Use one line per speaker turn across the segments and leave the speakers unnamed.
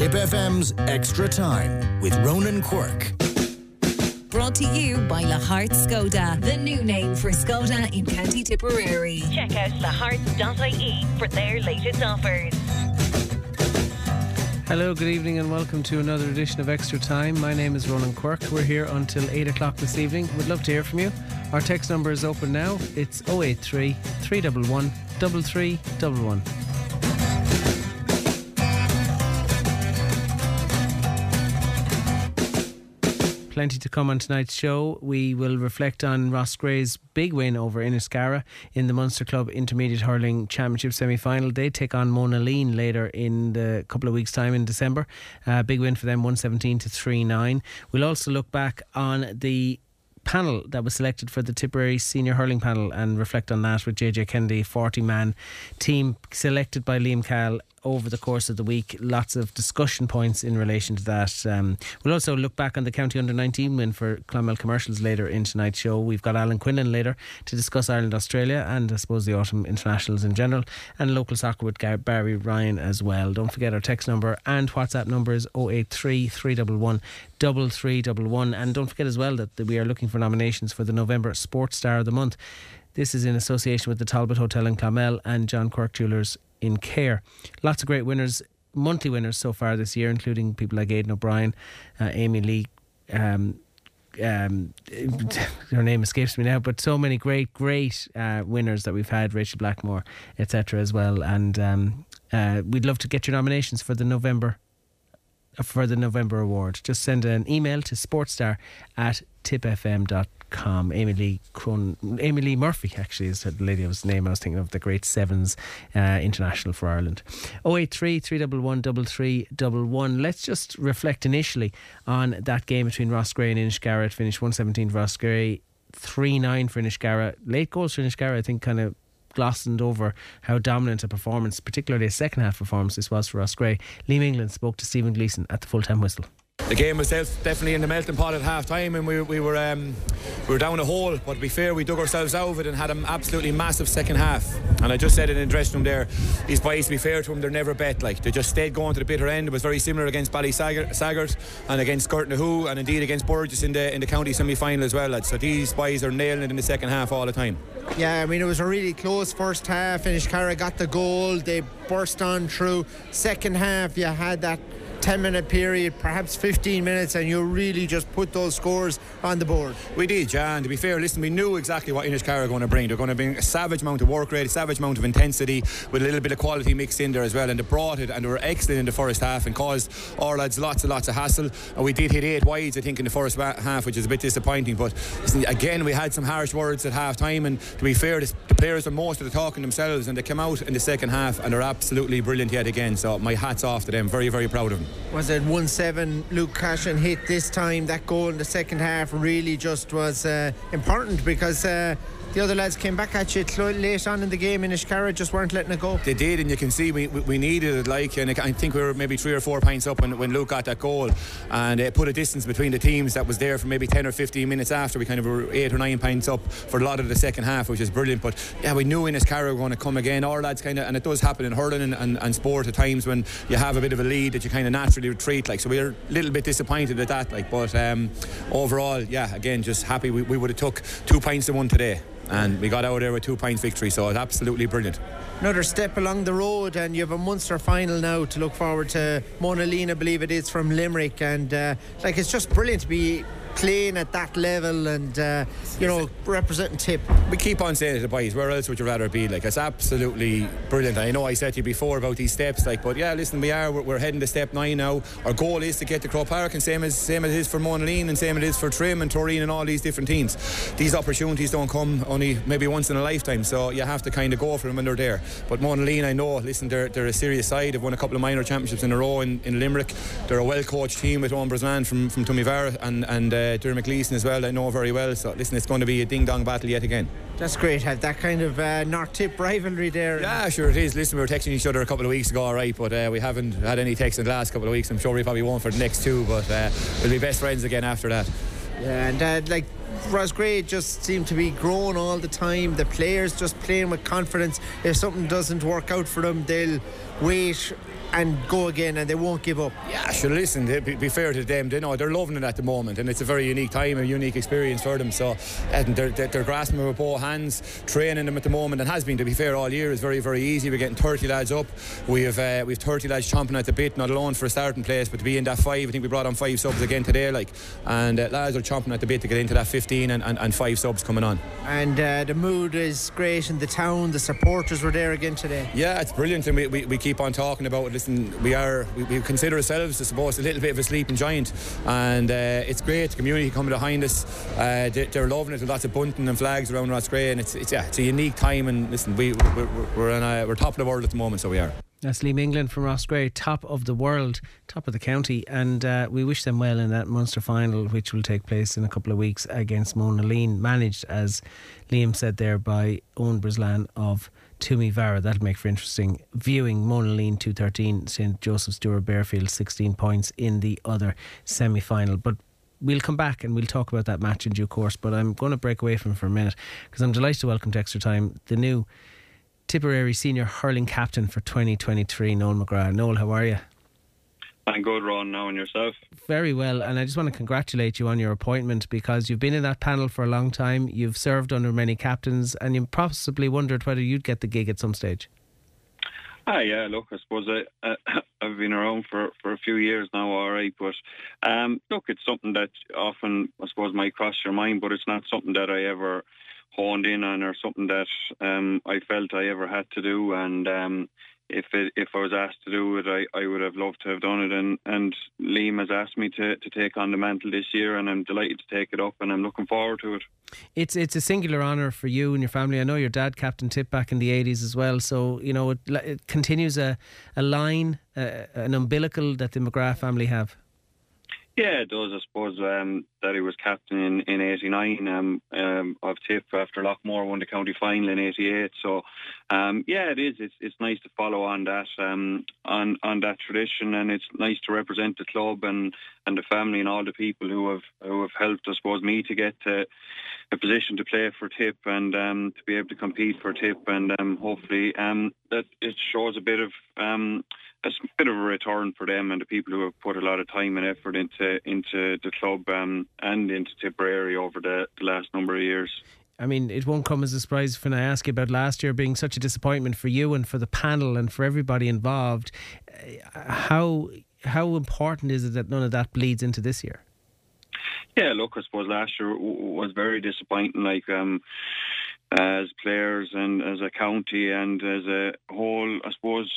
Tipp FM's Extra Time with Ronan Quirk.
Brought to you by Lahart Skoda, the new name for Skoda in County Tipperary.
Check out lahart.ie for their latest offers.
Hello, good evening, and welcome to another edition of Extra Time. My name is Ronan Quirk. We're here until 8 o'clock this evening. We'd love to hear from you. Our text number is open now. It's 083 311 3311. Plenty to come on tonight's show. We will reflect on Roscrea's big win over Inniscarra in the Munster Club Intermediate Hurling Championship semi final. They take on Monaleen later in the couple of weeks' time in December. Uh, big win for them, 117 to 3 9. We'll also look back on the panel that was selected for the Tipperary senior hurling panel and reflect on that with JJ Kennedy, 40 man team selected by Liam Cahill over the course of the week. Lots of discussion points in relation to that. Um, we'll also look back on the county under 19 win for Clonmel Commercials later in tonight's show. We've got Alan Quinlan later to discuss Ireland Australia and I suppose the autumn internationals in general and local soccer with Gar- Barry Ryan as well. Don't forget our text number and WhatsApp number is 083 311 3311. And don't forget as well that, we are looking for nominations for the November Sports Star of the Month. This is in association with the Talbot Hotel in Clonmel and John Cork Jewelers in Cahir. Lots of great winners, monthly winners so far this year, including people like Aidan O'Brien, uh, Amy Lee. Um, um, her name escapes me now, but so many great, great uh, winners that we've had, Rachel Blackmore, etc., as well. And um, uh, we'd love to get your nominations for the November for the November award. Just send an email to sportstar at tipfm.com. Amy Lee Cron- Amy Lee Murphy actually is the lady whose name I was thinking of, the great sevens uh, international for Ireland. 083 311 3311. Let's just reflect initially on that game between Roscrea and Inniscarra. It finished 117 for Roscrea, 3 9 for Inniscarra. Late goals for Inniscarra, I think, kind of glossed over how dominant a performance, particularly a second half performance, this was for Roscrea. Liam England spoke to Stephen Gleeson at the full time whistle.
The game was definitely in the melting pot at half time, and we, we were um, we were down a hole. But to be fair, we dug ourselves out of it and had an absolutely massive second half. And I just said it in the dressing room there. These boys, to be fair to them, they're never bet. Like they just stayed going to the bitter end. It was very similar against Ballysaggart and against Gortnahoe and indeed against Burgess in the in the county semi final as well. So these boys are nailing it in the second half all the time.
Yeah, I mean it was a really close first half. Inniscarra got the goal. They burst on through. Second half, you had that 10 minute period, perhaps 15 minutes, and you really just put those scores on the board.
We did. And to be fair, listen, we knew exactly what Inniscarra are going to bring. They're going to bring a savage amount of work rate, a savage amount of intensity, with a little bit of quality mixed in there as well. And they brought it, and they were excellent in the first half and caused our lads lots and lots of hassle. And we did hit eight wides, I think, in the first half, which is a bit disappointing. But listen, again, we had some harsh words at half time. And to be fair, the players are most of the talking themselves, and they came out in the second half and they're absolutely brilliant yet again. So my hat's off to them. Very, very proud of them.
Was it 1 7 Luke Cashin hit this time? That goal in the second half really just was uh, important because. Uh, the other lads came back at you late on in the game in Inniscarra, just weren't letting it go.
They did, and you can see we, we needed it. Like, and I think we were maybe three or four points up when, when Luke got that goal, and it put a distance between the teams that was there for maybe 10 or 15 minutes after we kind of were eight or nine points up for a lot of the second half, which is brilliant. But yeah, we knew Inniscarra were going to come again. Our lads kind of, and it does happen in hurling and, and, and, sport at times when you have a bit of a lead that you kind of naturally retreat. Like, so we are a little bit disappointed at that. Like, but um, overall, yeah, again, just happy we, we would have took two points to one today and we got out there with two points victory so it's absolutely brilliant.
Another step along the road and you have a Munster final now to look forward to. Monaleen believe it is from Limerick. And uh, like it's just brilliant to be playing at that level and uh, you know representing Tip.
We keep on saying it to the boys. Where else would you rather be? Like it's absolutely brilliant. I know I said to you before about these steps, like, but yeah, listen, we are we're, we're heading to step nine now. Our goal is to get to Croke Park, and same as same as it is for Monaleen, and same as it is for Trim and Toreen and all these different teams. These opportunities don't come only maybe once in a lifetime, so you have to kind of go for them when they're there. But Monaleen, I know, listen, they're they're a serious side. They've won a couple of minor championships in a row in, in Limerick. They're a well coached team with Owen Brosnan from from Toomevara and and uh, Dermot Gleeson as well. I know very well. So listen, it's going to be a ding dong battle yet again.
That's great. Have that kind of uh, North Tip rivalry there.
Yeah, sure it is. Listen, we were texting each other a couple of weeks ago, all right, but uh, we haven't had any texts in the last couple of weeks. I'm sure we probably won't for the next two, but uh, we'll be best friends again after that.
Yeah, and uh, like Roscrea just seem to be growing all the time. The players just playing with confidence. If something doesn't work out for them, they'll wait and go again, and they won't give up.
Yeah, sure. Listen, be, be fair to them, they know they're loving it at the moment, and it's a very unique time, a unique experience for them. So, and they're, they're, grasping with both hands, training them at the moment, and has been, to be fair, all year is very, very easy. We're getting 30 lads up. We have uh, we have 30 lads chomping at the bit, not alone for a starting place, but to be in that five. I think we brought on five subs again today, like, and uh, lads are chomping at the bit to get into that 15, and, and, and five subs coming on.
And uh, the mood is great in the town. The supporters were there again today.
Yeah, it's brilliant, and we, we, we keep on talking about it. Listen, we are we, we consider ourselves, I suppose, a little bit of a sleeping giant, and uh, it's great. The community coming behind us, uh, they, are loving it. There's lots of bunting and flags around Roscrea, and it's, it's yeah, it's a unique time. And listen, we we're, we're, a, we're top of the world at the moment, so we are.
That's Liam England from Roscrea, top of the world, top of the county, and uh, we wish them well in that Munster final, which will take place in a couple of weeks against Monaleen, managed as Liam said there by Owen Brislan of Toomevara. That'll make for interesting viewing. Monaleen 213, St Joseph's Doora-Barefield 16 points in the other semi final. But we'll come back and we'll talk about that match in due course. But I'm going to break away from for a minute because I'm delighted to welcome to Extra Time the new Tipperary senior hurling captain for 2023, Noel McGrath. Noel, how are you?
I'm good, Ron, now and yourself.
Very well, and I just want to congratulate you on your appointment because you've been in that panel for a long time. You've served under many captains, and you possibly wondered whether you'd get the gig at some stage.
Ah, yeah. Look, I suppose I, uh, I've been around for, for a few years now, all right. But um, look, it's something that often, I suppose, might cross your mind, but it's not something that I ever honed in on or something that um, I felt I ever had to do. And um, if it, if I was asked to do it, I, I would have loved to have done it. And and Liam has asked me to, to take on the mantle this year, and I'm delighted to take it up, and I'm looking forward to it.
It's it's a singular honour for you and your family. I know your dad Captain Tip back in the eighties as well, so you know it, it continues a a line, uh, an umbilical that the McGrath family have.
Yeah, it does. I suppose um, that he was captain in, in 89 um, um, of Tip after Loughmore won the county final in 88. So, um, yeah, it is. It's, it's nice to follow on that um, on on that tradition, and it's nice to represent the club and, and the family and all the people who have who have helped, I suppose, me to get to a position to play for Tip and um, to be able to compete for Tip, and hopefully that it shows a bit of a bit of a return for them and the people who have put a lot of time and effort into into the club um, and into Tipperary over the, the, last number of years.
I mean, it won't come as a surprise when I ask you about last year being such a disappointment for you and for the panel and for everybody involved. How how important is it that none of that bleeds into this year?
Yeah, look, I suppose last year was very disappointing. Like. Um, as players and as a county and as a whole, I suppose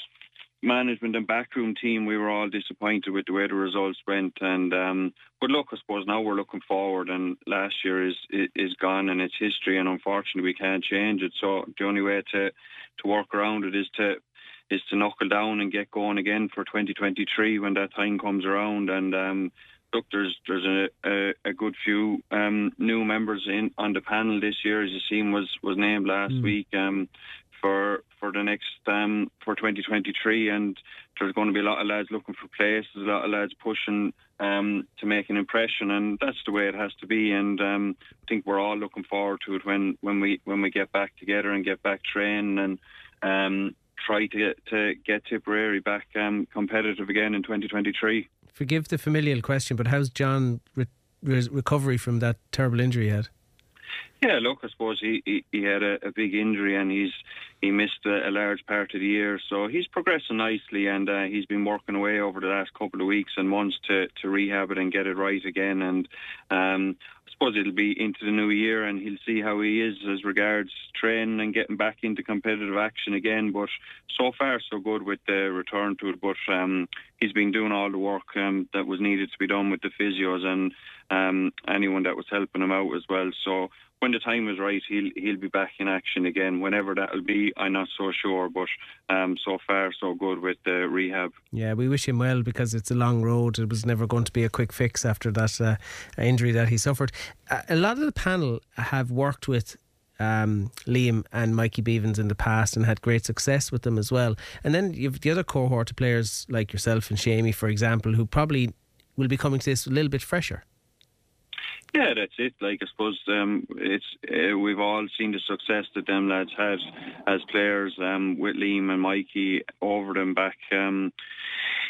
management and backroom team, we were all disappointed with the way the results went. And um, but look, I suppose now we're looking forward, and last year is is gone and it's history, and unfortunately we can't change it. So the only way to to work around it is to is to knuckle down and get going again for 2023 when that time comes around. And um, look, there's there's a, a, a good few um, new members in on the panel this year. As you seen, was was named last mm. week. Um, for for the next um, for 2023, and there's going to be a lot of lads looking for places, a lot of lads pushing um, to make an impression, and that's the way it has to be. And um, I think we're all looking forward to it when, when we when we get back together and get back training and um, try to get to get Tipperary back um, competitive again in 2023.
Forgive the familial question, but how's John re- re- recovery from that terrible injury he had?
Yeah, look, I suppose he, he, he had a, a, big injury and he's he missed a, a, large part of the year, so he's progressing nicely and uh, he's been working away over the last couple of weeks and months to, to rehab it and get it right again. And um, I suppose it'll be into the new year and he'll see how he is as regards training and getting back into competitive action again. But so far, so good with the return to it. But um, he's been doing all the work um, that was needed to be done with the physios and um, anyone that was helping him out as well. So when the time is right, he'll he'll be back in action again. Whenever that'll be, I'm not so sure. But um, so far, so good with the rehab.
Yeah, we wish him well because it's a long road. It was never going to be a quick fix after that uh, injury that he suffered. A lot of the panel have worked with um, Liam and Mikey Bevans in the past and had great success with them as well. And then you've the other cohort of players like yourself and Shamey, for example, who probably will be coming to this a little bit fresher.
Yeah, that's it. Like I suppose um, it's uh, we've all seen the success that them lads had as players um, with Liam and Mikey over them back um,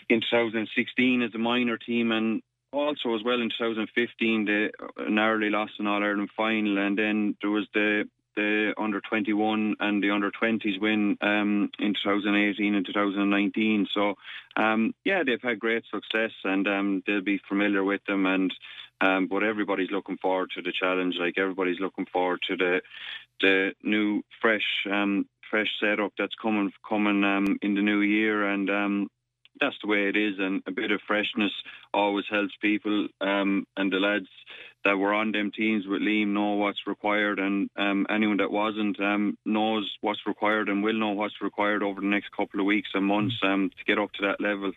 in 2016 as a minor team, and also as well in 2015 they narrowly lost an All Ireland final, and then there was the the under 21 and the under 20s win um, in 2018 and 2019. So, um, yeah, they've had great success and um, they'll be familiar with them. And um, but everybody's looking forward to the challenge. Like everybody's looking forward to the the new fresh um, fresh setup that's coming coming um, in the new year. And um, that's the way it is. And a bit of freshness always helps people. Um, and the lads that were on them teams with Liam know what's required, and um, anyone that wasn't um, knows what's required and will know what's required over the next couple of weeks and months um, to get up to that level.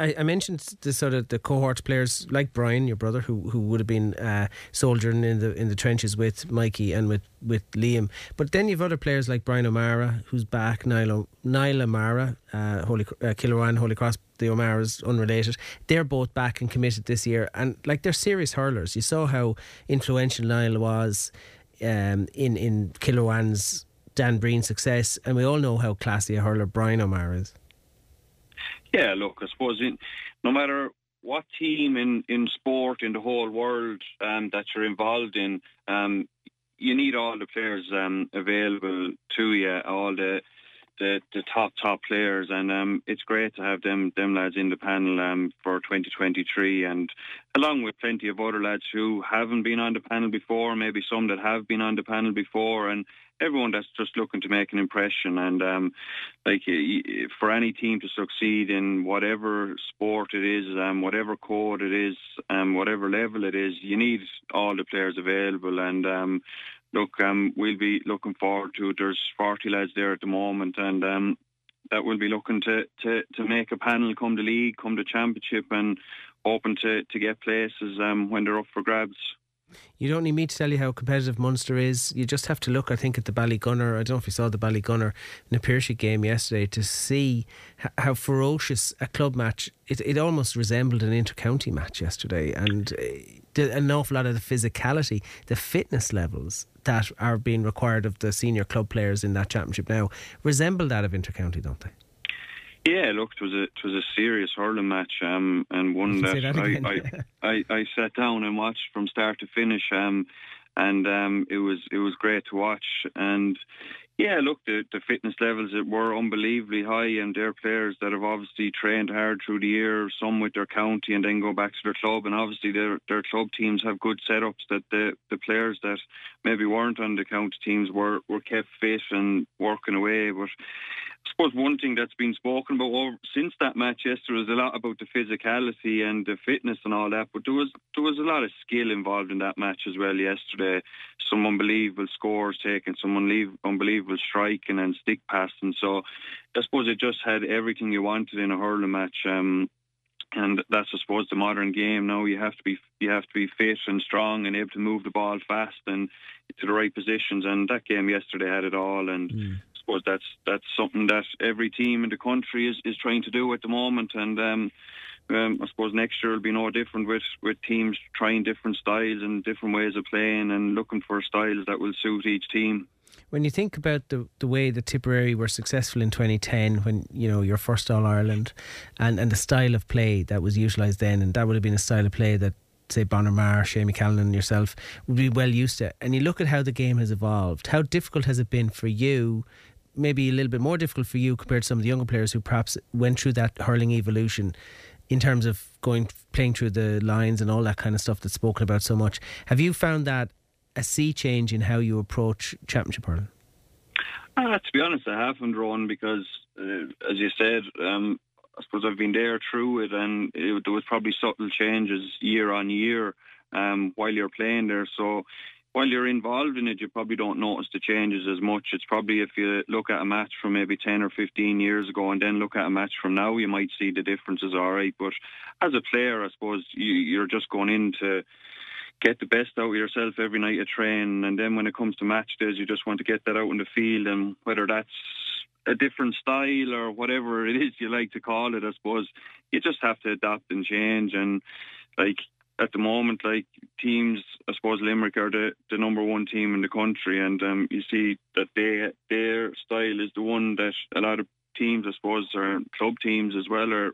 I, I, mentioned the sort of the cohort players like Brian, your brother, who who would have been uh, soldiering in the in the trenches with Mikey and with, with Liam. But then you've other players like Brian O'Meara, who's back, Niall, Niall O'Meara, uh, Holy uh, Holy Cross. The O'Mearas, unrelated, they're both back and committed this year, and like they're serious hurlers. You saw how influential Niall was um, in in Kilruane's Dan Breen success, and we all know how classy a hurler Brian O'Meara is.
Yeah, look, I suppose in, no matter what team in, in sport in the whole world um, that you're involved in, um, you need all the players um, available to you, all the the, the top top players, and um, it's great to have them them lads in the panel um, for 2023, and along with plenty of other lads who haven't been on the panel before, maybe some that have been on the panel before, and everyone that's just looking to make an impression. And um, like for any team to succeed in whatever sport it is, um, whatever code it is, um, whatever level it is, you need all the players available. And um, look, um, we'll be looking forward to. It. There's 40 lads there at the moment, and um, that will be looking to, to, to make a panel come to league, come to championship, and hoping to, to get places um, when they're up for grabs.
You don't need me to tell you how competitive Munster is. You just have to look, I think, at the Ballygunner. I don't know if you saw the Ballygunner Piercy game yesterday to see how ferocious a club match. It, it almost resembled an inter-county match yesterday, and uh, an awful lot of the physicality, the fitness levels that are being required of the senior club players in that championship now resemble that of inter-county, don't they?
Yeah, look, it was a it was a serious hurling match, um, and one that, that I, I, I, I sat down and watched from start to finish, um, and um, it was it was great to watch. And yeah, look, the, the fitness levels were unbelievably high, and they're players that have obviously trained hard through the year, some with their county, and then go back to their club. And obviously, their their club teams have good setups that the the players that maybe weren't on the county teams were were kept fit and working away, but I suppose one thing that's been spoken about over, since that match yesterday was a lot about the physicality and the fitness and all that, but there was there was a lot of skill involved in that match as well yesterday. Some unbelievable scores taken, some unbelievable striking and stick passing. So I suppose it just had everything you wanted in a hurling match. Um, and that's I suppose the modern game now. You have to be you have to be fit and strong and able to move the ball fast and to the right positions. And that game yesterday had it all. And mm suppose that's that's something that every team in the country is, is trying to do at the moment, and um, um, I suppose next year will be no different with, with teams trying different styles and different ways of playing and looking for styles that will suit each team.
When you think about the the way the Tipperary were successful in 2010, when you know your first All Ireland, and and the style of play that was utilised then, and that would have been a style of play that say Bonner Maher, Shane Callan, and yourself would be well used to. And you look at how the game has evolved. How difficult has it been for you maybe a little bit more difficult for you compared to some of the younger players who perhaps went through that hurling evolution in terms of going playing through the lines and all that kind of stuff that's spoken about so much. Have you found that a sea change in how you approach championship hurling?
Uh, to be honest, I haven't, Ron, because uh, as you said, um, I suppose I've been there through it, and it, there was probably subtle changes year on year um, while you're playing there. So while you're involved in it, you probably don't notice the changes as much. It's probably if you look at a match from maybe 10 or 15 years ago and then look at a match from now, you might see the differences, all right. But as a player, I suppose you, you're just going in to get the best out of yourself every night at train. And then when it comes to match days, you just want to get that out in the field. And whether that's a different style or whatever it is you like to call it, I suppose you just have to adapt and change. And like, at the moment, like teams, I suppose Limerick are the, the number one team in the country, and um, you see that they their style is the one that a lot of teams, I suppose, or club teams as well, are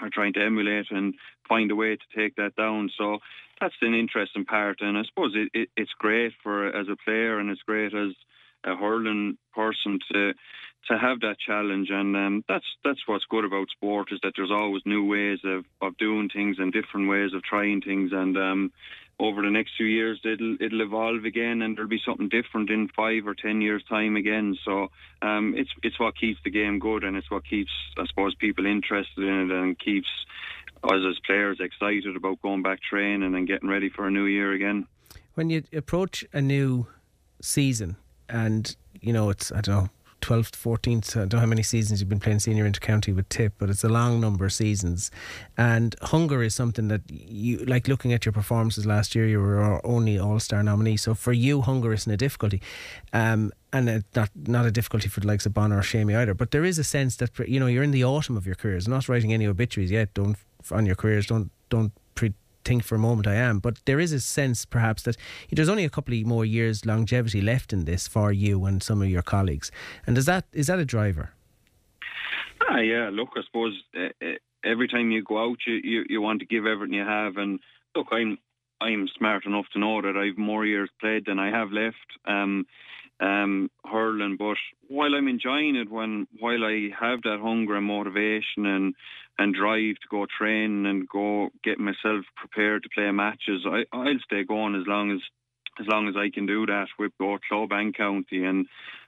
are trying to emulate and find a way to take that down. So that's an interesting part, and I suppose it, it, it's great for as a player, and it's great as a hurling person to to have that challenge, and um, that's that's what's good about sport is that there's always new ways of, of doing things and different ways of trying things, and um, over the next few years it'll it'll evolve again, and there'll be something different in five or ten years' time again. So um, it's it's what keeps the game good, and it's what keeps I suppose people interested in it, and keeps us as players excited about going back training and getting ready for a new year again.
When you approach a new season, and you know it's I don't know 12th, 14th. I don't know how many seasons you've been playing senior inter-county with Tip, but it's a long number of seasons. And hunger is something that you like looking at your performances last year. You were our only All Star nominee, so for you, hunger isn't a difficulty. Um, and not not a difficulty for the likes of Bonner or Shamey either. But there is a sense that you know you're in the autumn of your careers, not writing any obituaries yet. Don't on your careers. Don't don't pre- think for a moment I am, but there is a sense perhaps that there's only a couple of more years longevity left in this for you and some of your colleagues. And is that is that a driver?
Ah, yeah. Look, I suppose uh, every time you go out, you, you you want to give everything you have. And look, I'm I'm smart enough to know that I've more years played than I have left. Um, um, hurling. But while I'm enjoying it, when while I have that hunger and motivation and and drive to go train and go get myself prepared to play matches, I, I'll stay going as long as as long as I can do that with both club and county. And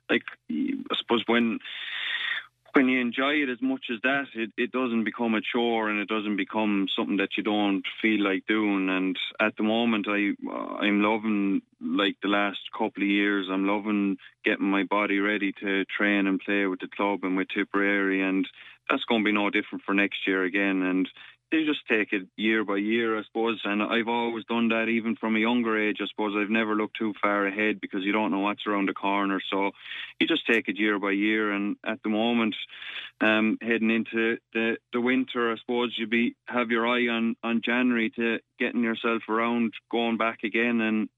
like I suppose when when you enjoy it as much as that, it, it doesn't become a chore and it doesn't become something that you don't feel like doing. And at the moment, I I'm loving like the last couple of years. I'm loving getting my body ready to train and play with the club and with Tipperary, and that's going to be no different for next year again. And they just take it year by year, I suppose. And I've always done that even from a younger age. I suppose I've never looked too far ahead because you don't know what's around the corner. So you just take it year by year. And at the moment, um, heading into the, the winter, I suppose you'd be have your eye on, on January to getting yourself around, going back again and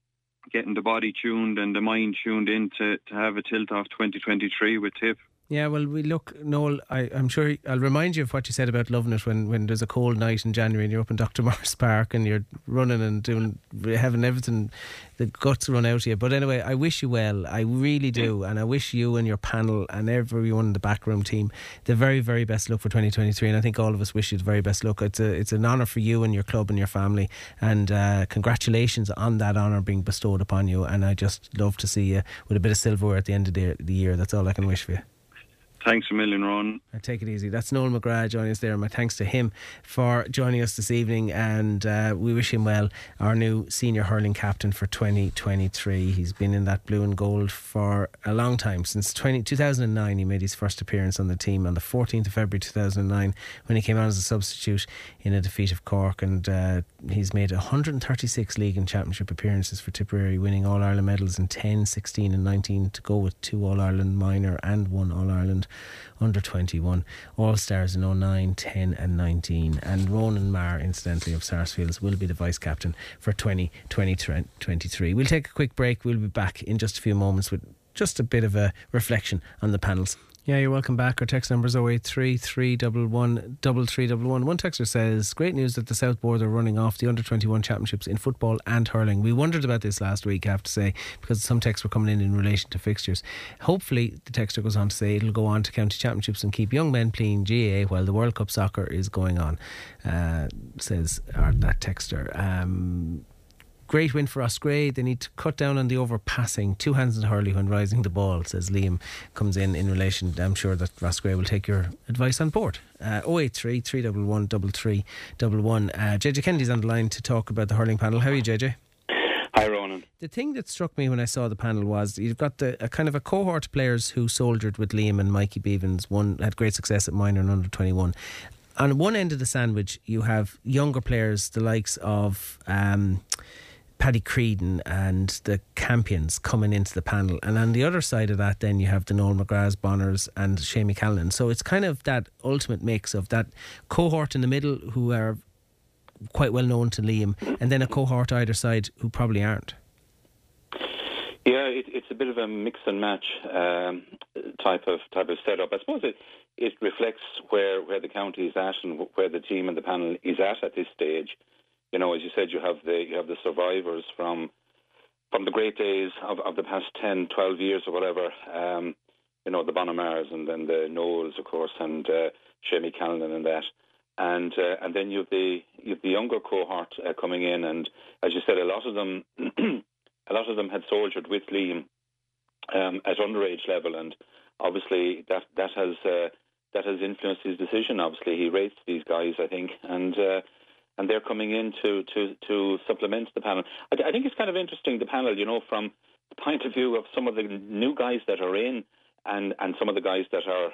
getting the body tuned and the mind tuned in to, to have a tilt off 2023 with Tip.
Yeah, well, we look, Noel. I, am sure I'll remind you of what you said about loving it when, when there's a cold night in January and you're up in Dr. Morris Park and you're running and doing having everything, the guts run out of you. But anyway, I wish you well. I really do, and I wish you and your panel and everyone in the backroom team the very, very best luck for 2023. And I think all of us wish you the very best luck. It's a, it's an honour for you and your club and your family, and uh, congratulations on that honour being bestowed upon you. And I just love to see you with a bit of silverware at the end of the, the year. That's all I can wish for you.
Thanks a million, Ron.
Take it easy. That's Noel McGrath joining us there. My thanks to him for joining us this evening, and uh, we wish him well. Our new senior hurling captain for 2023. He's been in that blue and gold for a long time since 20, 2009. He made his first appearance on the team on the 14th of February 2009 when he came on as a substitute in a defeat of Cork, and uh, he's made 136 league and championship appearances for Tipperary, winning All Ireland medals in 10, 16, and 19 to go with two All Ireland minor and one All Ireland under 21. All Stars in 09, 10, and 19. And Ronan Maher, incidentally, of Sarsfields, will be the vice captain for 2023. We'll take a quick break. We'll be back in just a few moments with just a bit of a reflection on the panels. Yeah, you're welcome back. Our text number is 083 311 3311. One texter says, Great news that the South Board are running off the under 21 championships in football and hurling. We wondered about this last week, I have to say, because some texts were coming in in relation to fixtures. Hopefully, the texter goes on to say it'll go on to county championships and keep young men playing GA while the World Cup soccer is going on, uh, says that texter. Um, Great win for Roscrea. They need to cut down on the overpassing. Two hands in hurley when rising the ball, says Liam. Comes in in relation. I'm sure that Roscrea will take your advice on board. Uh, 083 311 3311. Uh, JJ Kennedy's on the line to talk about the hurling panel. How are you, JJ?
Hi, Ronan.
The thing that struck me when I saw the panel was you've got the a kind of a cohort of players who soldiered with Liam and Mikey Bevans. One had great success at minor and under 21 on one end of the sandwich, you have younger players, the likes of um, Paddy Creedon and the Campions coming into the panel. And on the other side of that, then you have the Noel McGraths, Bonners, and Shamey Callan. So it's kind of that ultimate mix of that cohort in the middle who are quite well known to Liam, and then a cohort either side who probably aren't.
Yeah, it, it's a bit of a mix and match um, type of type of setup. I suppose it it reflects where where the county is at and where the team and the panel is at at this stage. You know, as you said, you have the you have the survivors from from the great days of, of the past 10, 12 years or whatever. Um, you know, the Bonner Mahers and then the Knowles, of course, and uh, Shamie Callanan and that. And uh, and then you have the you have the younger cohort uh, coming in, and as you said, a lot of them a lot of them had soldiered with Liam um, at underage level, and obviously that that has uh, that has influenced his decision. Obviously, he rates these guys, I think, and uh, and they're coming in to to to supplement the panel. I, I, think it's kind of interesting the panel, you know, from the point of view of some of the new guys that are in, and and some of the guys that are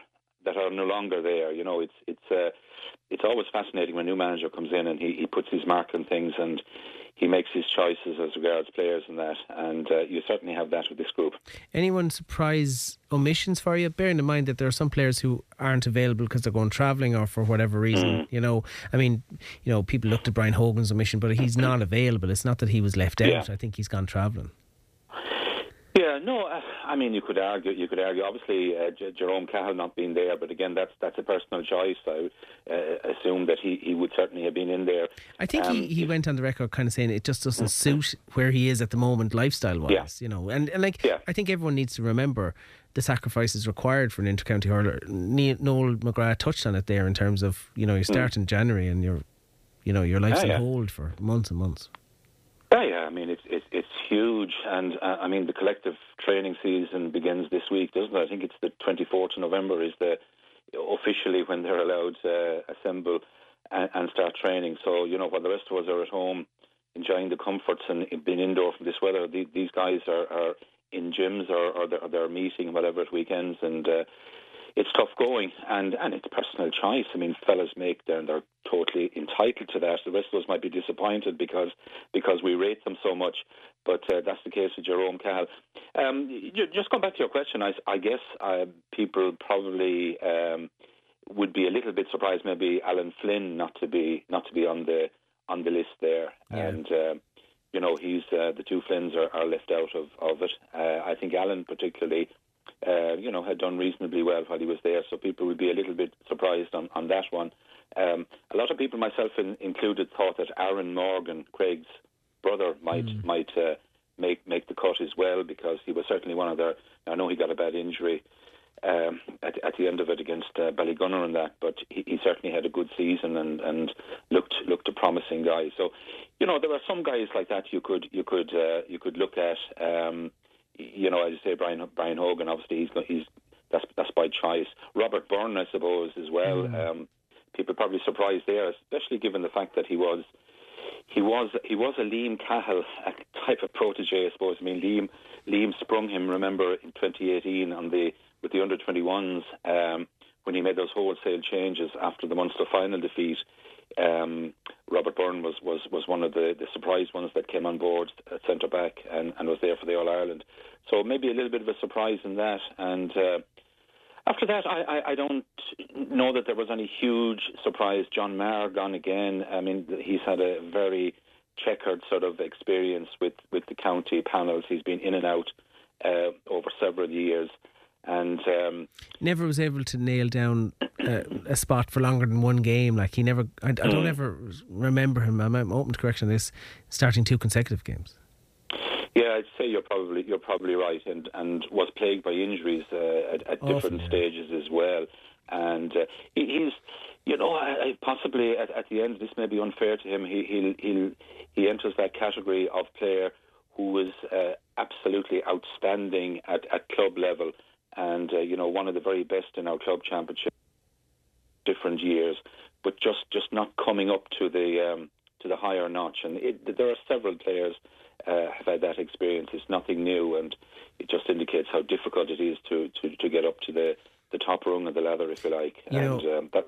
that are no longer there. You know, it's it's uh, it's always fascinating when a new manager comes in and he, he puts his mark on things and he makes his choices as regards players and that. And uh, you certainly have that with this group.
Anyone surprise omissions for you? Bearing in mind that there are some players who aren't available because they're going travelling or for whatever reason. Mm. You know, I mean, you know, people looked at Brian Hogan's omission, but he's not available. It's not that he was left out. Yeah. I think he's gone travelling.
Yeah, no, uh, I mean you could argue. You could argue. Obviously, uh, J- Jerome Cahill not being there, but again, that's that's a personal choice. I uh, assume that he, he would certainly have been in there.
I think um, he, he went on the record kind of saying it just doesn't suit where he is at the moment, lifestyle wise. Yeah. You know, and and like yeah. I think everyone needs to remember the sacrifices required for an intercounty hurler. Noel McGrath touched on it there in terms of you know you start mm. in January and you're you know your life's ah, yeah. on hold for months and months.
Yeah, yeah. I mean, it's it's it's huge, and uh, I mean the collective training season begins this week, doesn't it? I think it's the 24th of November is the officially when they're allowed to assemble and, and start training. So you know, while the rest of us are at home enjoying the comforts and being indoor from this weather, the, these guys are, are in gyms or, or they're, they're meeting whatever at weekends, and uh, it's tough going, and and it's personal choice. I mean, fellas make their they're totally entitled to that. The rest of us might be disappointed because because we rate them so much, but uh, that's the case with Jerome Cahill. Um, just going back to your question, I, I guess uh, people probably um, would be a little bit surprised, maybe Alan Flynn not to be not to be on the on the list there, yeah. and. Uh, you know, he's uh, the two Flynns are, are left out of, of it. Uh, I think Alan particularly uh, you know, had done reasonably well while he was there. So people would be a little bit surprised on, on that one. Um, a lot of people, myself in, included, thought that Aaron Morgan, Craig's brother, might mm. might uh, make make the cut as well because he was certainly one of their. I know he got a bad injury um, at, at the end of it against uh, Ballygunner and that, but he, he certainly had a good season and, and looked looked a promising guy. So, you know, there are some guys like that you could you could uh, you could look at. Um, you know, as you say, Brian Brian Hogan, obviously he's he's that's that's by choice. Robert Byrne, I suppose, as well. Mm. Um, people probably surprised there, especially given the fact that he was he was he was a Liam Cahill type of protege, I suppose. I mean, Liam Liam sprung him. Remember in 2018 on the with the under 21s um, when he made those wholesale changes after the Munster final defeat. Um, Robert Byrne was, was, was one of the, the surprise ones that came on board at centre back and, and was there for the All Ireland. So maybe a little bit of a surprise in that. And uh, after that, I, I, I, don't know that there was any huge surprise. John Maher gone again. I mean, he's had a very checkered sort of experience with, with the county panels. He's been in and out uh, over several years and um,
never was able to nail down uh, a spot for longer than one game. Like he never, I, I don't mm. ever remember him. I'm, I'm open to correction on this, starting two consecutive games.
Yeah, I'd say you're probably you're probably right, and and was plagued by injuries uh, at, at different yeah. stages as well. And uh, he, he's, you know, I, I possibly at, at the end, this may be unfair to him. He he he he enters that category of player who was uh, absolutely outstanding at, at club level and uh, you know one of the very best in our club championship different years, but just just not coming up to the um, to the higher notch. And it, there are several players uh, have had that experience. It's nothing new, and it just indicates how difficult it is to, to, to get up to the, the top rung of the ladder, if you like.
You and know, um, that,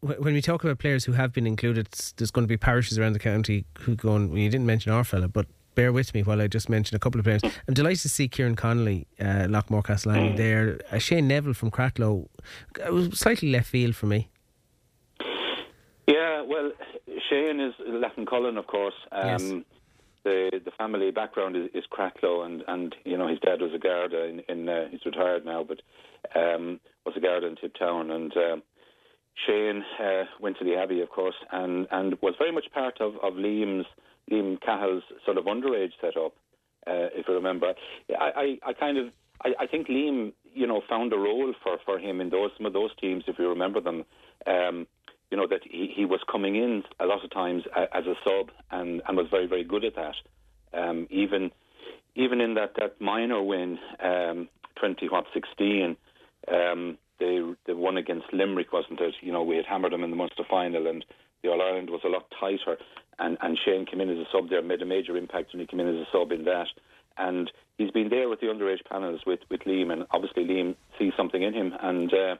when we talk about players who have been included, there's going to be parishes around the county who go on. Well, you didn't mention our fella, but bear with me while I just mention a couple of players. I'm delighted to see Kieran Connolly, uh, Loughmore Castleiney there. Uh, Shane Neville from Cratloe, uh, was slightly left field for me.
Yeah, well, Shane is Lattin-Cullen, of course. Um,
Yes.
The the family background is, is Cracklow, and, and you know his dad was a Garda in, in uh, he's retired now, but um, was a Garda in Tiptown, and um, Shane uh, went to the Abbey, of course, and, and was very much part of, of Liam's Liam Cahill's sort of underage setup, uh, if you remember. I, I, I kind of I, I think Liam, you know, found a role for, for him in those some of those teams, if you remember them. Um, you know that he, he was coming in a lot of times as a sub and, and was very very good at that. Um, even even in that, that minor win, um, twenty what sixteen, um, they they won against Limerick, wasn't it? You know we had hammered them in the Munster final, and the All Ireland was a lot tighter. And and Shane came in as a sub there, made a major impact when he came in as a sub in that. And he's been there with the underage panels with with Liam, and obviously Liam sees something in him, and. Uh,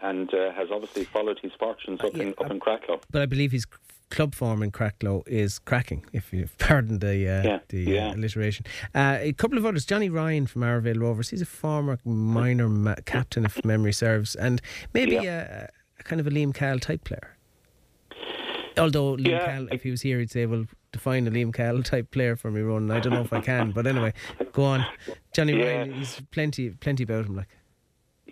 and uh, has obviously followed his fortunes up in up in Cracklow.
But I believe his club form in Cracklow is cracking, if you pardon the uh,
Yeah,
the
yeah.
Uh, alliteration. Uh, a couple of others. Johnny Ryan from Arravale Rovers. He's a former minor ma- captain, if memory serves, and maybe a, a kind of a Liam Cahill type player. Although Liam
Yeah.
Cahill, if he was here, he'd say, "Well, define a Liam Cahill type player for me, Ron." I don't know if I can, but anyway, go on. Johnny
Yeah.
Ryan. He's plenty, plenty about him. Like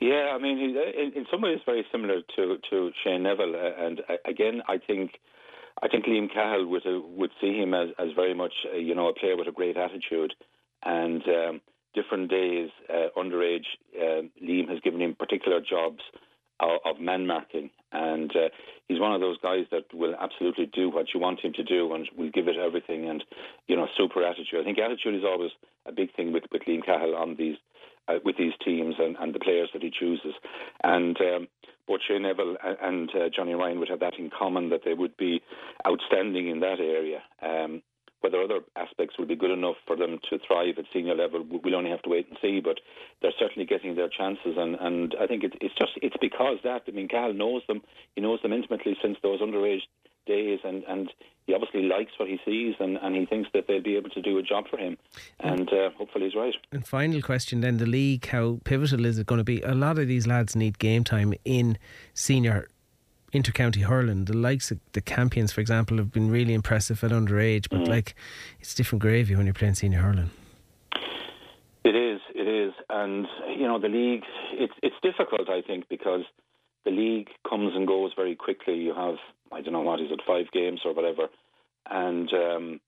Yeah, I mean, he's in, in some ways very similar to to Shane Neville, uh, and uh, again, I think I think Liam Cahill would uh, would see him as as very much uh, you know a player with a great attitude, and um, different days uh, underage, uh, Liam has given him particular jobs of, of man marking, and uh, he's one of those guys that will absolutely do what you want him to do and will give it everything, and you know, super attitude. I think attitude is always a big thing with with Liam Cahill on these uh, with these teams and, and the players that he chooses. And um, both Shane Neville and uh, Johnny Ryan would have that in common that they would be outstanding in that area. Um, whether other aspects will be good enough for them to thrive at senior level, we- we'll only have to wait and see. But they're certainly getting their chances, and, and I think it, it's just it's because that. I mean, Cal knows them. He knows them intimately since those underage days, and, and he obviously likes what he sees, and, and he thinks that they'll be able to do a job for him. And uh, hopefully he's right.
And final question then the league, how pivotal is it going to be? A lot of these lads need game time in senior intercounty hurling. The likes of the Campions, for example, have been really impressive at underage, but like it's different gravy when you're playing senior hurling.
It is, it is, and you know the league. It's it's difficult, I think, because the league comes and goes very quickly. You have I don't know what is it, five games or whatever, and um,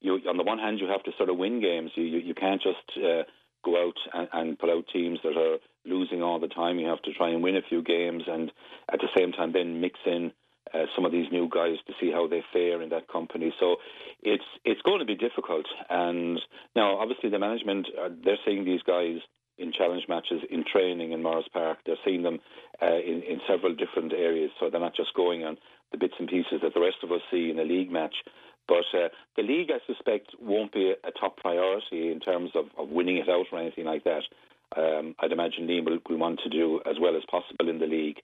you on the one hand you have to sort of win games. You you, you can't just uh, go out and, and put out teams that are losing all the time. You have to try and win a few games, and at the same time then mix in uh, some of these new guys to see how they fare in that company. So it's it's going to be difficult. And now, obviously, the management uh, they're seeing these guys in challenge matches in training in Morris Park. They're seeing them uh, in in several different areas. So they're not just going on the bits and pieces that the rest of us see in a league match. But uh, the league, I suspect, won't be a, a top priority in terms of, of winning it out or anything like that. Um, I'd imagine Liam will, will want to do as well as possible in the league,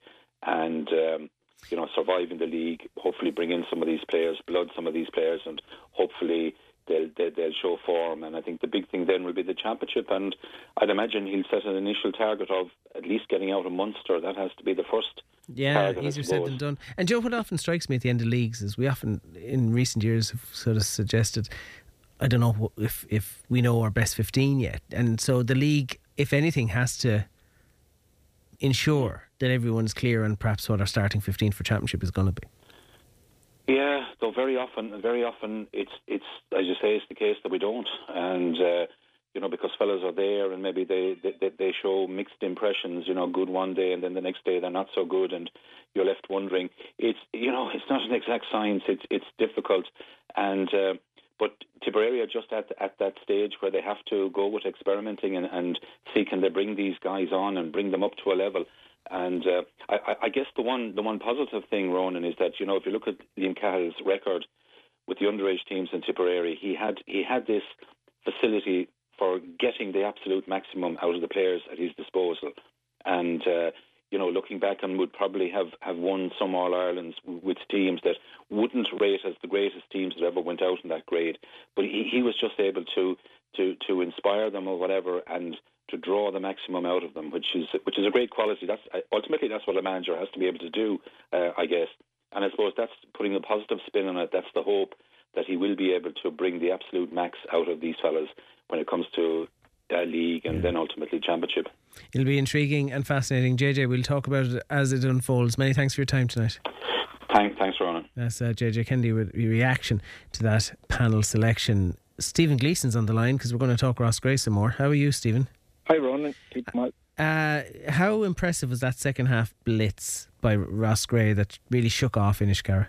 and um, you know, survive in the league. Hopefully, bring in some of these players, blood some of these players, and hopefully they'll, they'll they'll show form. And I think the big thing then will be the championship. And I'd imagine he'll set an initial target of at least getting out of Munster. That has to be the first.
Yeah, easier said than done. And Joe, what often strikes me at the end of leagues is we often, in recent years, have sort of suggested, I don't know if if we know our best fifteen yet, and so the league, if anything, has to ensure that everyone's clear on perhaps what our starting fifteen for championship is going to be.
Yeah, though very often, very often it's it's as you say, it's the case that we don't, and uh, you know because fellas are there and maybe they, they they show mixed impressions, you know, good one day and then the next day they're not so good, and you're left wondering. It's you know it's not an exact science. It's it's difficult, and uh, but Tipperary are just at at that stage where they have to go with experimenting and, and see can they bring these guys on and bring them up to a level. And uh, I, I- guess the one the one positive thing, Ronan, is that you know if you look at Liam Cahill's record with the underage teams in Tipperary, he had he had this facility for getting the absolute maximum out of the players at his disposal. And uh, you know, looking back and would probably have, have won some All Irelands with teams that wouldn't rate as the greatest teams that ever went out in that grade. But he, he was just able to, to to inspire them or whatever and to draw the maximum out of them, which is which is a great quality. That's ultimately that's what a manager has to be able to do, uh, I guess. And I suppose that's putting a positive spin on it. That's the hope that he will be able to bring the absolute max out of these fellas when it comes to uh, league and yeah. then ultimately championship.
It'll be intriguing and fascinating. JJ, we'll talk about it as it unfolds. Many thanks for your time tonight.
Thanks, thanks, Ronan.
That's uh, JJ Kennedy with reaction to that panel selection. Stephen Gleeson's on the line because we're going to talk Roscrea some more. How are you, Stephen?
Hi, Ronan.
Uh, how impressive was that second half blitz by Roscrea that really shook off Inniscarra?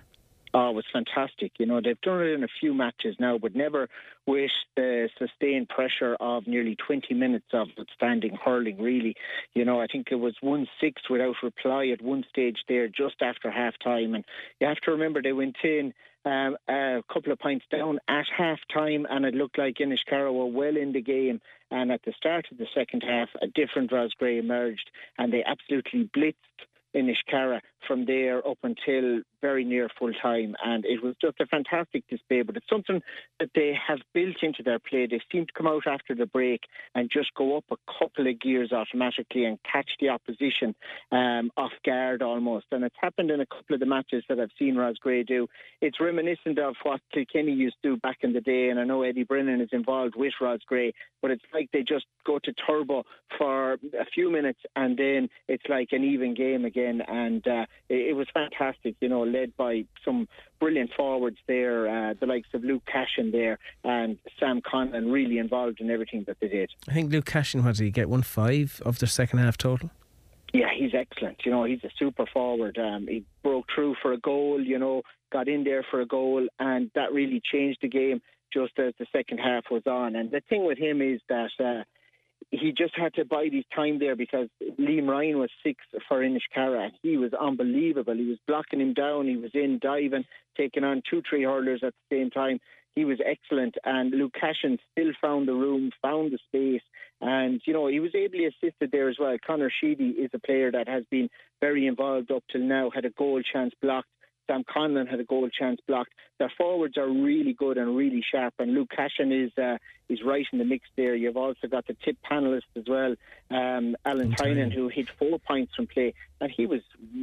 Oh, it was fantastic. You know, they've done it in a few matches now, but never with the sustained pressure of nearly 20 minutes of outstanding hurling, really. You know, I think it was 1 6 without reply at one stage there just after half time. And you have to remember they went in um, a couple of points down at half time, and it looked like Inniscarra were well in the game. And at the start of the second half, a different Roscrea emerged, and they absolutely blitzed Inniscarra from there up until very near full time. And it was just a fantastic display, but it's something that they have built into their play. They seem to come out after the break and just go up a couple of gears automatically and catch the opposition um, off guard almost. And it's happened in a couple of the matches that I've seen Roscrea do. It's reminiscent of what Kilkenny used to do back in the day. And I know Eddie Brennan is involved with Roscrea, but it's like they just go to turbo for a few minutes and then it's like an even game again. And uh, it, it was fantastic, you know, led by some brilliant forwards there, uh, the likes of Luke Cashin there and Sam Conlon really involved in everything that they did.
I think Luke Cashin, what did he get? One five of the second half total?
Yeah, he's excellent. You know, he's a super forward. Um, he broke through for a goal, you know, got in there for a goal, and that really changed the game just as the second half was on. And the thing with him is that uh, he just had to bide his time there because Liam Ryan was six for Inniscarra. He was unbelievable. He was blocking him down. He was in diving, taking on two, three hurlers at the same time. He was excellent. And Luke Cashin still found the room, found the space. And, you know, he was ably assisted there as well. Connor Sheedy is a player that has been very involved up till now, had a goal chance blocked Sam Conlon had a goal chance blocked. Their forwards are really good and really sharp, and Luke Cashin is uh, is right in the mix there. You've also got the tip panelist as well, um, Alan Tynan, who hit four points from play, and he was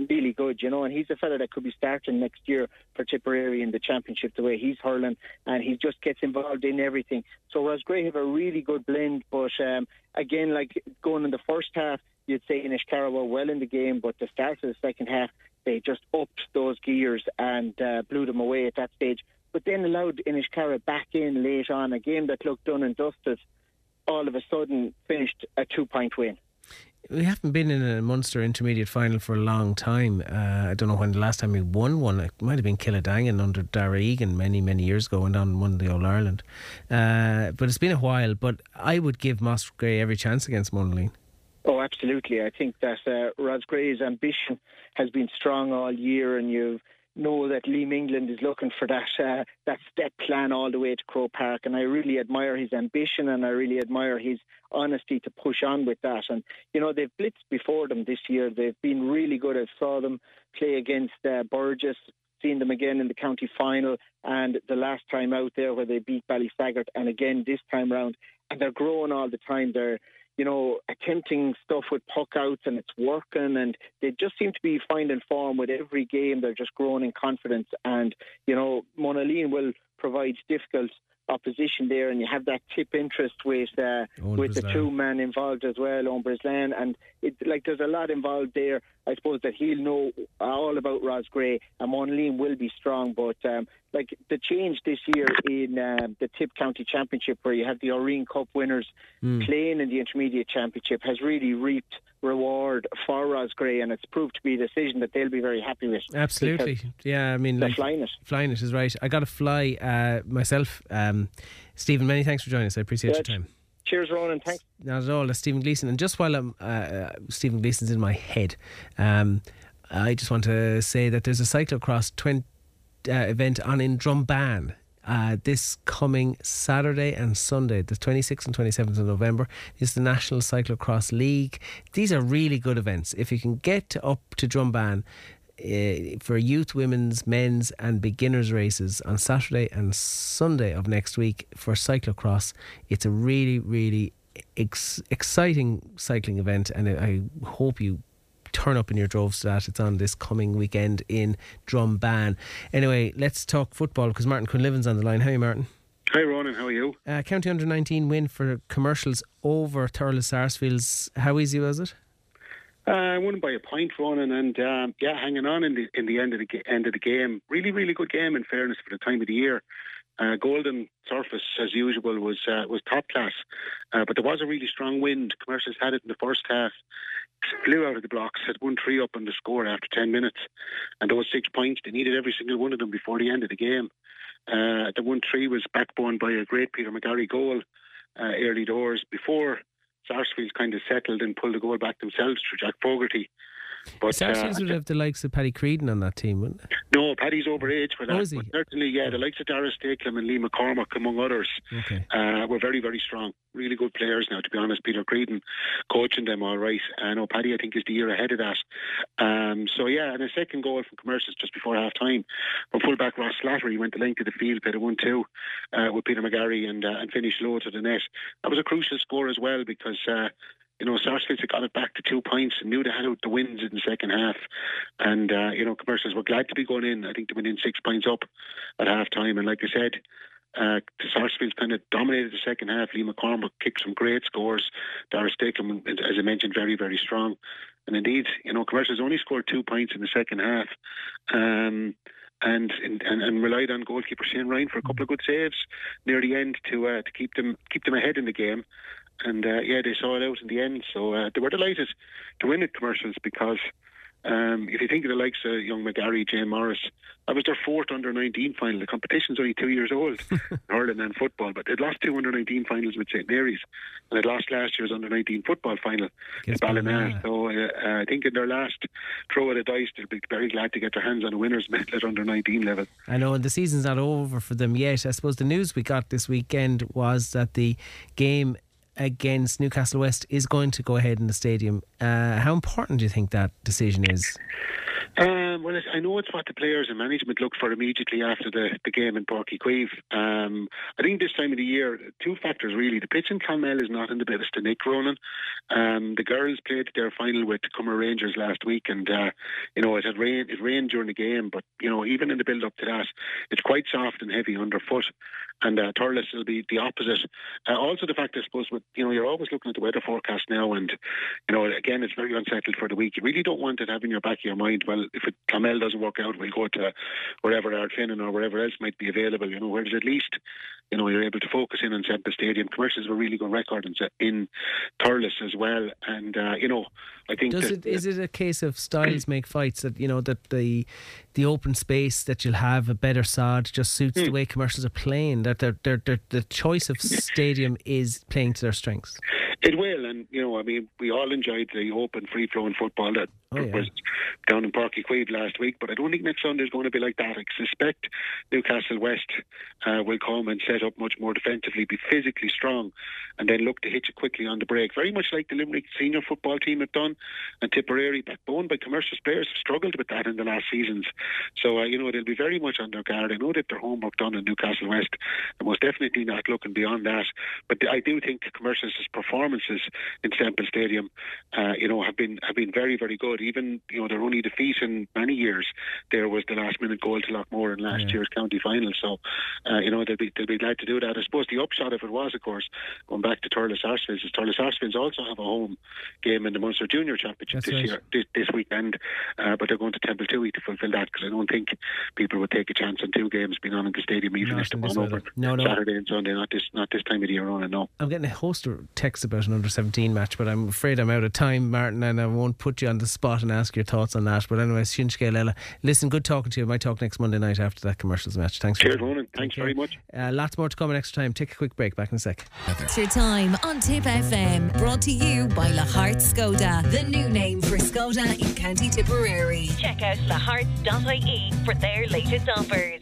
really good, you know. And he's a fellow that could be starting next year for Tipperary in the championship. The way he's hurling, and he just gets involved in everything. So Roscrea have a really good blend, but um, again, like going in the first half you'd say Inniscarra were well in the game, but the start of the second half, they just upped those gears and uh, blew them away at that stage. But then allowed Inniscarra back in late on, a game that looked done and dusted, all of a sudden finished a two point win.
We haven't been in a Munster intermediate final for a long time. Uh, I don't know when the last time we won one. It might have been Kildangan under Darragh Egan many, many years ago, went on and won the All Ireland. Uh, but it's been a while. But I would give Gray every chance against Monaleen.
Oh, absolutely. I think that uh, Roscrea's ambition has been strong all year, and you know that Liam England is looking for that uh, that step plan all the way to Croke Park, and I really admire his ambition, and I really admire his honesty to push on with that. And you know they've blitzed before them this year; they've been really good. I saw them play against uh, Burgess. Seen them again in the county final, and the last time out there where they beat Ballysaggart, and again this time round, and they're growing all the time. They're you know, attempting stuff with puck outs and it's working and they just seem to be finding form with every game. They're just growing in confidence and, you know, Monaleen will provide difficult opposition there, and you have that tip interest with uh, with the two men involved as well, on Breslan, and it, like there's a lot involved there. I suppose that he'll know all about Roscrea, and Monaleen will be strong, but um, like the change this year in uh, the Tip County Championship, where you have the O'Riain Cup winners mm. playing in the Intermediate Championship, has really reaped reward for Roscrea, and it's proved to be a decision that they'll be very happy with.
Absolutely, yeah. I mean,
like, flying it.
Flying it is right. I got to fly uh, myself. Um, Stephen, many thanks for joining us. I appreciate
Good.
your time.
Cheers, Ronan. Thanks.
Not at all. That's Stephen Gleeson. And just while I'm, uh, uh, Stephen Gleeson's in my head, um, I just want to say that there's a cyclocross 20, uh, event on in Drumban uh, this coming Saturday and Sunday, the 26th and 27th of November, is the National Cyclocross League. These are really good events. If you can get up to Drumban, uh, for youth, women's, men's, and beginners races on Saturday and Sunday of next week for cyclocross. It's a really, really ex- exciting cycling event, and I hope you turn up in your droves to that. It's on this coming weekend in Drumban. Anyway, let's talk football because Martin Quinlivan's on the line. How are you, Martin?
Hi, Ronan. How are you?
Uh, County under 19 win for commercials over Thurles Sarsfields. How easy was it?
Uh, I won by a point, Ronan, and um, yeah, hanging on in the in the end of the end of the game. Really, really good game. In fairness, for the time of the year, uh, Golden Surface as usual was uh, was top class, uh, but there was a really strong wind. Commercials had it in the first half, flew out of the blocks, had one three up on the score after ten minutes, and those six points they needed every single one of them before the end of the game. Uh, the one three was backbone by a great Peter McGarry goal uh, early doors before Sarsfield kind of settled and pulled the goal back themselves through Jack Fogarty. But
Sarsfields
uh,
would have the likes of Paddy Creedon on that team, wouldn't they?
no, Paddy's overage for that.
Oh, is he?
But certainly, yeah, the likes of Darius Stakelum and Lee McCormack, among others,
Okay.
uh, were very, very strong. Really good players now, to be honest. Peter Creedon coaching them all right. I know Paddy, I think, is the year ahead of that. Um, so, yeah, and a second goal from commercials just before half time from fullback Ross Slattery went the length of the field, played a 1 2 uh, with Peter McGarry and, uh, and finished low to the net. That was a crucial score as well because. You know, Sarsfields had got it back to two points and knew they had out the wins in the second half. And, uh, you know, commercials were glad to be going in. I think they went in six points up at half time. And like I said, uh, Sarsfields kind of dominated the second half. Lee McCormack kicked some great scores. Darius Stakelum, as I mentioned, very, very strong. And indeed, you know, commercials only scored two points in the second half. Um, and, and and relied on goalkeeper Shane Ryan for a couple of good saves near the end to uh, to keep them keep them ahead in the game. And uh, yeah, they saw it out in the end. So uh, they were delighted to win at commercials because um, if you think of the likes of young McGarry, Jane Morris, that was their fourth under 19 final. The competition's only two years old, hurling and football, but they'd lost two under 19 finals with St Mary's, and they'd lost last year's under 19 football final Ballina.
Ballina.
So uh, uh, I think in their last throw of the dice, they'll be very glad to get their hands on a winner's medal at under 19 level.
I know, and the season's not over for them yet. I suppose the news we got this weekend was that the game against Newcastle West is going to go ahead in the stadium. Uh, how important do you think that decision is?
Um, well, I know it's what the players and management look for immediately after the, the game in Páirc Uí Chaoimh. Um, I think this time of the year, two factors really. The pitch in Clonmel is not in the best of Nick Ronan. Um, the girls played their final with Cummer Rangers last week, and uh, you know it had rained. It rained during the game, but you know even in the build up to that, it's quite soft and heavy underfoot. And uh, Thurles will be the opposite. Uh, also, the fact I suppose with you know you're always looking at the weather forecast now, and you know again it's very unsettled for the week. You really don't want it having your back of your mind. Well, if it Clonmel doesn't work out, we'll go to wherever Ardfinnan or wherever else might be available. You know, whereas at least you know you're able to focus in on Semple Stadium. Commercials have a really good record in in Thurles as well, and uh, you know I think
Does
that,
it is it a case of styles make fights that you know that the the open space that you'll have a better sod just suits
Hmm.
the way commercials are playing that they're, they're, they're, the choice of stadium is playing to their strengths.
It will, and you know, I mean, we all enjoyed the open, free-flowing football that
Oh, yeah.
was down in Páirc Uí Chaoimh last week. But I don't think next Sunday is going to be like that. I suspect Newcastle West uh, will come and set up much more defensively, be physically strong, and then look to hit you quickly on the break. Very much like the Limerick senior football team have done, and Tipperary, backbone by commercial players, have struggled with that in the last seasons. So uh, you know, they'll be very much on their guard. I know that their homework done in Newcastle West, and most definitely not looking beyond that. But I do think commercials' performances in Semple Stadium, uh, you know, have been have been very very good. Even you know their only defeat in many years there was the last minute goal to Loughmore in last year's county final. So uh, you know they'll be they'll be glad to do that. I suppose the upshot of it was, of course, going back to Thurles Sarsfields, is Thurles Sarsfields also have a home game in the Munster Junior Championship
That's
this
right.
year this, this weekend, uh, but they're going to Templetuohy to fulfil that because I don't think people would take a chance on two games being on in the stadium, even
Not
if they won over.
No, no.
Saturday and Sunday. Not this not this time of the year, on. And no.
I'm getting a host of texts about an under 17 match, but I'm afraid I'm out of time, Martin, and I won't put you on the spot and ask your thoughts on that. But anyway, Shinsuke Lela, listen, good talking to you. I might talk next Monday night after that commercials match. Thanks for
Cheers,
your time.
Ronan. Thanks very much.
Uh, lots more to come in extra time. Take a quick break. Back in a sec.
Extra time on Tip FM. Brought to you by Lahart Skoda, the new name for Skoda in County Tipperary.
Check out lahearts.ie for their latest offers.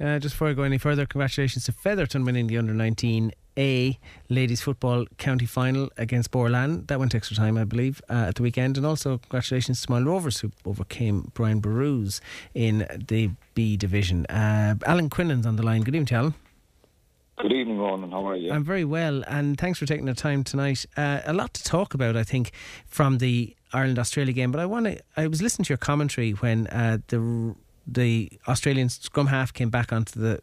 Uh, just before I go any further, congratulations to Featherton winning the under 19A ladies football county final against Borland. That went extra time, I believe, uh, at the weekend. And also congratulations to Moyle Rovers who overcame Brian Barrows in the B division. Uh, Alan Quinlan's on the line. Good evening, Alan.
Good evening, Ronan. How are you?
I'm very well, and thanks for taking the time tonight. Uh, a lot to talk about, I think, from the Ireland Australia game, but I want to. I was listening to your commentary when uh, the the Australian scrum half came back onto the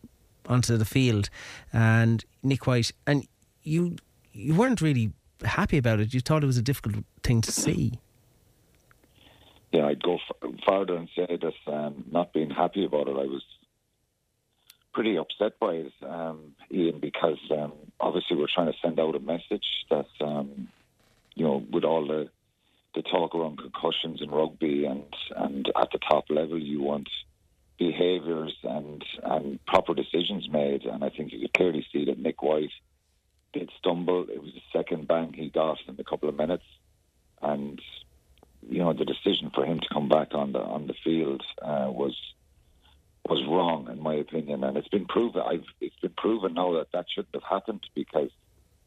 onto the field, and Nic White and you you weren't really happy about it. You thought it was a difficult thing to see.
Yeah, I'd go f- further and say that um, not being happy about it, I was pretty upset by it, um, Ian, because um, obviously we're trying to send out a message that, um, you know, with all the the talk around concussions in rugby and, and at the top level, you want behaviours and, and proper decisions made. And I think you could clearly see that Nic White did stumble. It was the second bang he got in a couple of minutes. And, you know, the decision for him to come back on the on the field uh, was was wrong, in my opinion. And it's been proven. I've, it's been proven now that that shouldn't have happened because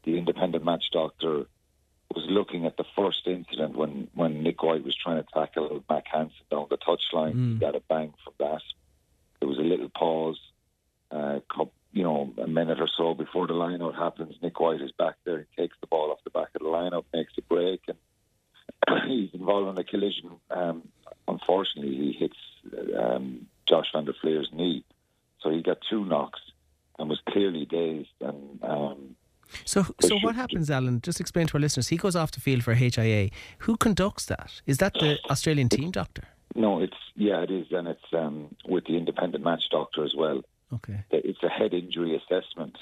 the independent match doctor was looking at the first incident when, when Nic White was trying to tackle Mack Hansen down the touchline.
Mm.
He got a bang from that. There was a little pause, uh, you know, a minute or so before the lineout happens. Nic White is back there. He takes the ball off the back of the lineout, makes a break, and he's involved in a collision. Um, unfortunately, he hits um, Josh van der Flier's knee. So he got two knocks and was clearly dazed and um,
so, so what happens, Alan? Just explain to our listeners. He goes off the field for HIA. Who conducts that? Is that the Australian team doctor?
No, it's yeah, it is, and it's um, with the independent match doctor as well.
Okay,
it's a head injury assessment,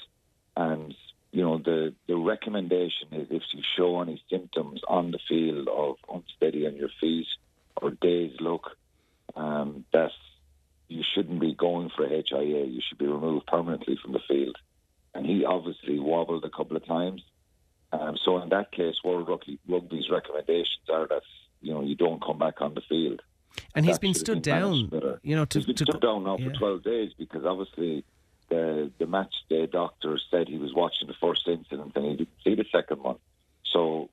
and you know the the recommendation is if you show any symptoms on the field of unsteady on your feet or dazed look, um, that you shouldn't be going for HIA. You should be removed permanently from the field and he obviously wobbled a couple of times. Um, so in that case, World Rugby, Rugby's recommendations are that you know you don't come back on the field.
And he's been stood down, you know, to,
he's been
to
stood down now
yeah.
for twelve days because obviously the the match day doctor said he was watching the first incident and he didn't see the second one. So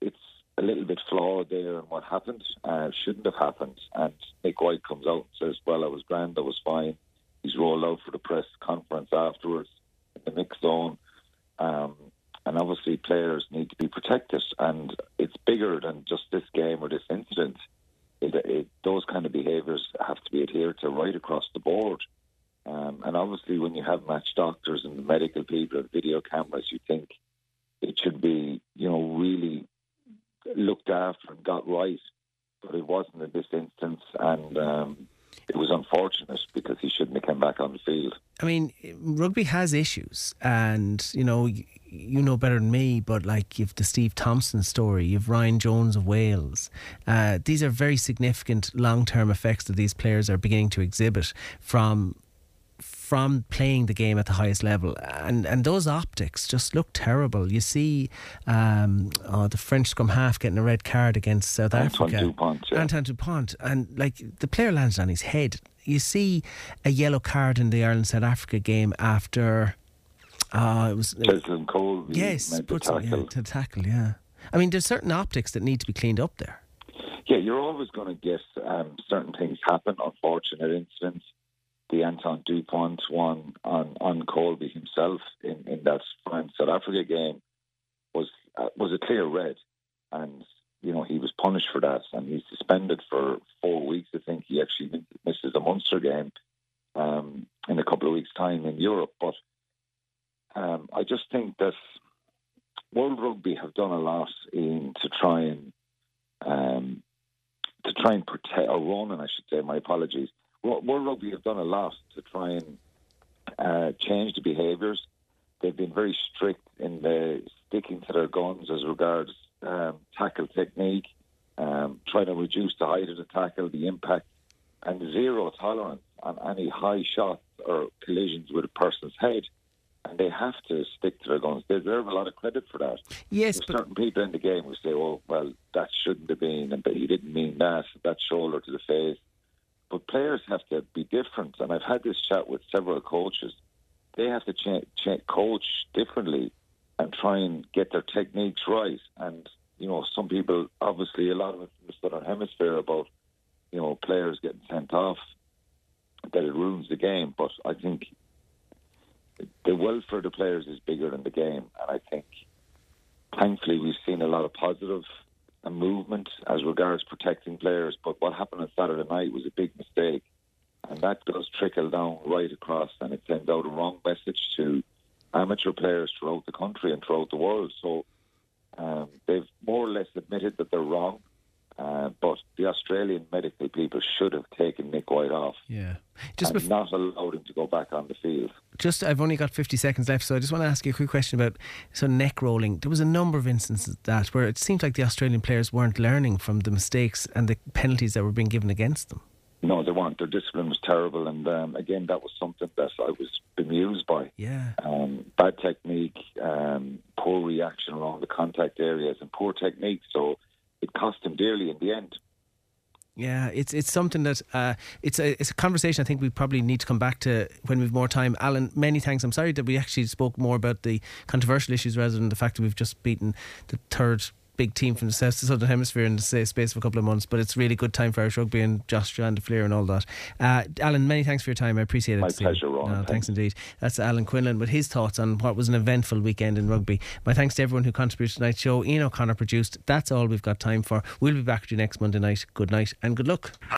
it's a little bit flawed there in what happened. Uh, shouldn't have happened. And Nic White comes out and says, "Well, I was grand. I was fine." He's rolled out for the press conference afterwards in the mix zone. Um, and obviously, players need to be protected, and it's bigger than just this game or this incident. It, it, those kind of behaviours have to be adhered to right across the board. Um, and obviously, when you have match doctors and the medical people and video cameras, you think it should be, you know, really looked after and got right. But it wasn't in this instance, and um, it was unfortunate because he shouldn't have come back on the field.
I mean, rugby has issues, and you know, you, know better than me. But like, you've the Steve Thompson story, you've Ryan Jones of Wales. Uh, these are very significant long-term effects that these players are beginning to exhibit from from playing the game at the highest level, and and those optics just look terrible. You see, um, oh, the French scrum half getting a red card against South
Antoine
Africa,
Dupont, yeah.
Antoine Dupont, and like the player lands on his head. You see a yellow card in the Ireland South Africa game after. Uh, it was
Cheslin Kolbe.
yes,
the
puts it- yeah, to tackle. Yeah, I mean, there's certain optics that need to be cleaned up there.
Yeah, you're always going to get um, certain things happen, unfortunate incidents. The Antoine Dupont one on, on Kolbe himself in, in that France South Africa game was uh, was a clear red, and you know he was punished for that, and he's suspended for four weeks. I think he actually misses a Munster game um, in a couple of weeks' time in Europe. But um, I just think that World Rugby have done a lot in to try and um, to try and protect, or Ronan, I should say, my apologies. World Rugby have done a lot to try and uh, change the behaviours. They've been very strict in the sticking to their guns as regards um, tackle technique, um, trying to reduce the height of the tackle, the impact, and zero tolerance on any high shots or collisions with a person's head. And they have to stick to their guns. They deserve a lot of credit for that.
Yes,
There's
but
certain people in the game who say, "Oh, well, that shouldn't have been, and but he didn't mean that. That shoulder to the face." But players have to be different, and I've had this chat with several coaches. They have to cha- cha- coach differently and try and get their techniques right. And you know, some people, obviously, a lot of it in the southern hemisphere about you know players getting sent off that it ruins the game. But I think the welfare of the players is bigger than the game, and I think thankfully we've seen a lot of positive movement as regards protecting players. But what happened on Saturday night was a big mistake, and that does trickle down right across, and it sends out a wrong message to amateur players throughout the country and throughout the world. So um, they've more or less admitted that they're wrong. Uh, but the Australian medical people should have taken Nic White off
Yeah.
Just and not allowed him to go back on the field.
Just, I've only got 50 seconds left, so I just want to ask you a quick question about so neck rolling. There was a number of instances of that where it seemed like the Australian players weren't learning from the mistakes and the penalties that were being given against them.
No, they weren't. Their discipline was terrible, and um, again, that was something that I was bemused by.
Yeah.
Um, bad technique, um, poor reaction around the contact areas, and poor technique. So it cost him dearly in the end.
Yeah, it's it's something that uh, it's a it's a conversation I think we probably need to come back to when we've more time. Alan, many thanks. I'm sorry that we actually spoke more about the controversial issues rather than the fact that we've just beaten the third big team from the south to southern hemisphere in the space of a couple of months. But it's really good time for Irish rugby and Josh John Fleer and all that. Uh, Alan, many thanks for your time. I appreciate it.
My pleasure, Ron.
No,
thanks.
thanks indeed. That's Alan Quinlan with his thoughts on what was an eventful weekend in rugby. My thanks to everyone who contributed to tonight's show. Ian O'Connor produced. That's all we've got time for. We'll be back to you next Monday night. Good night and good luck.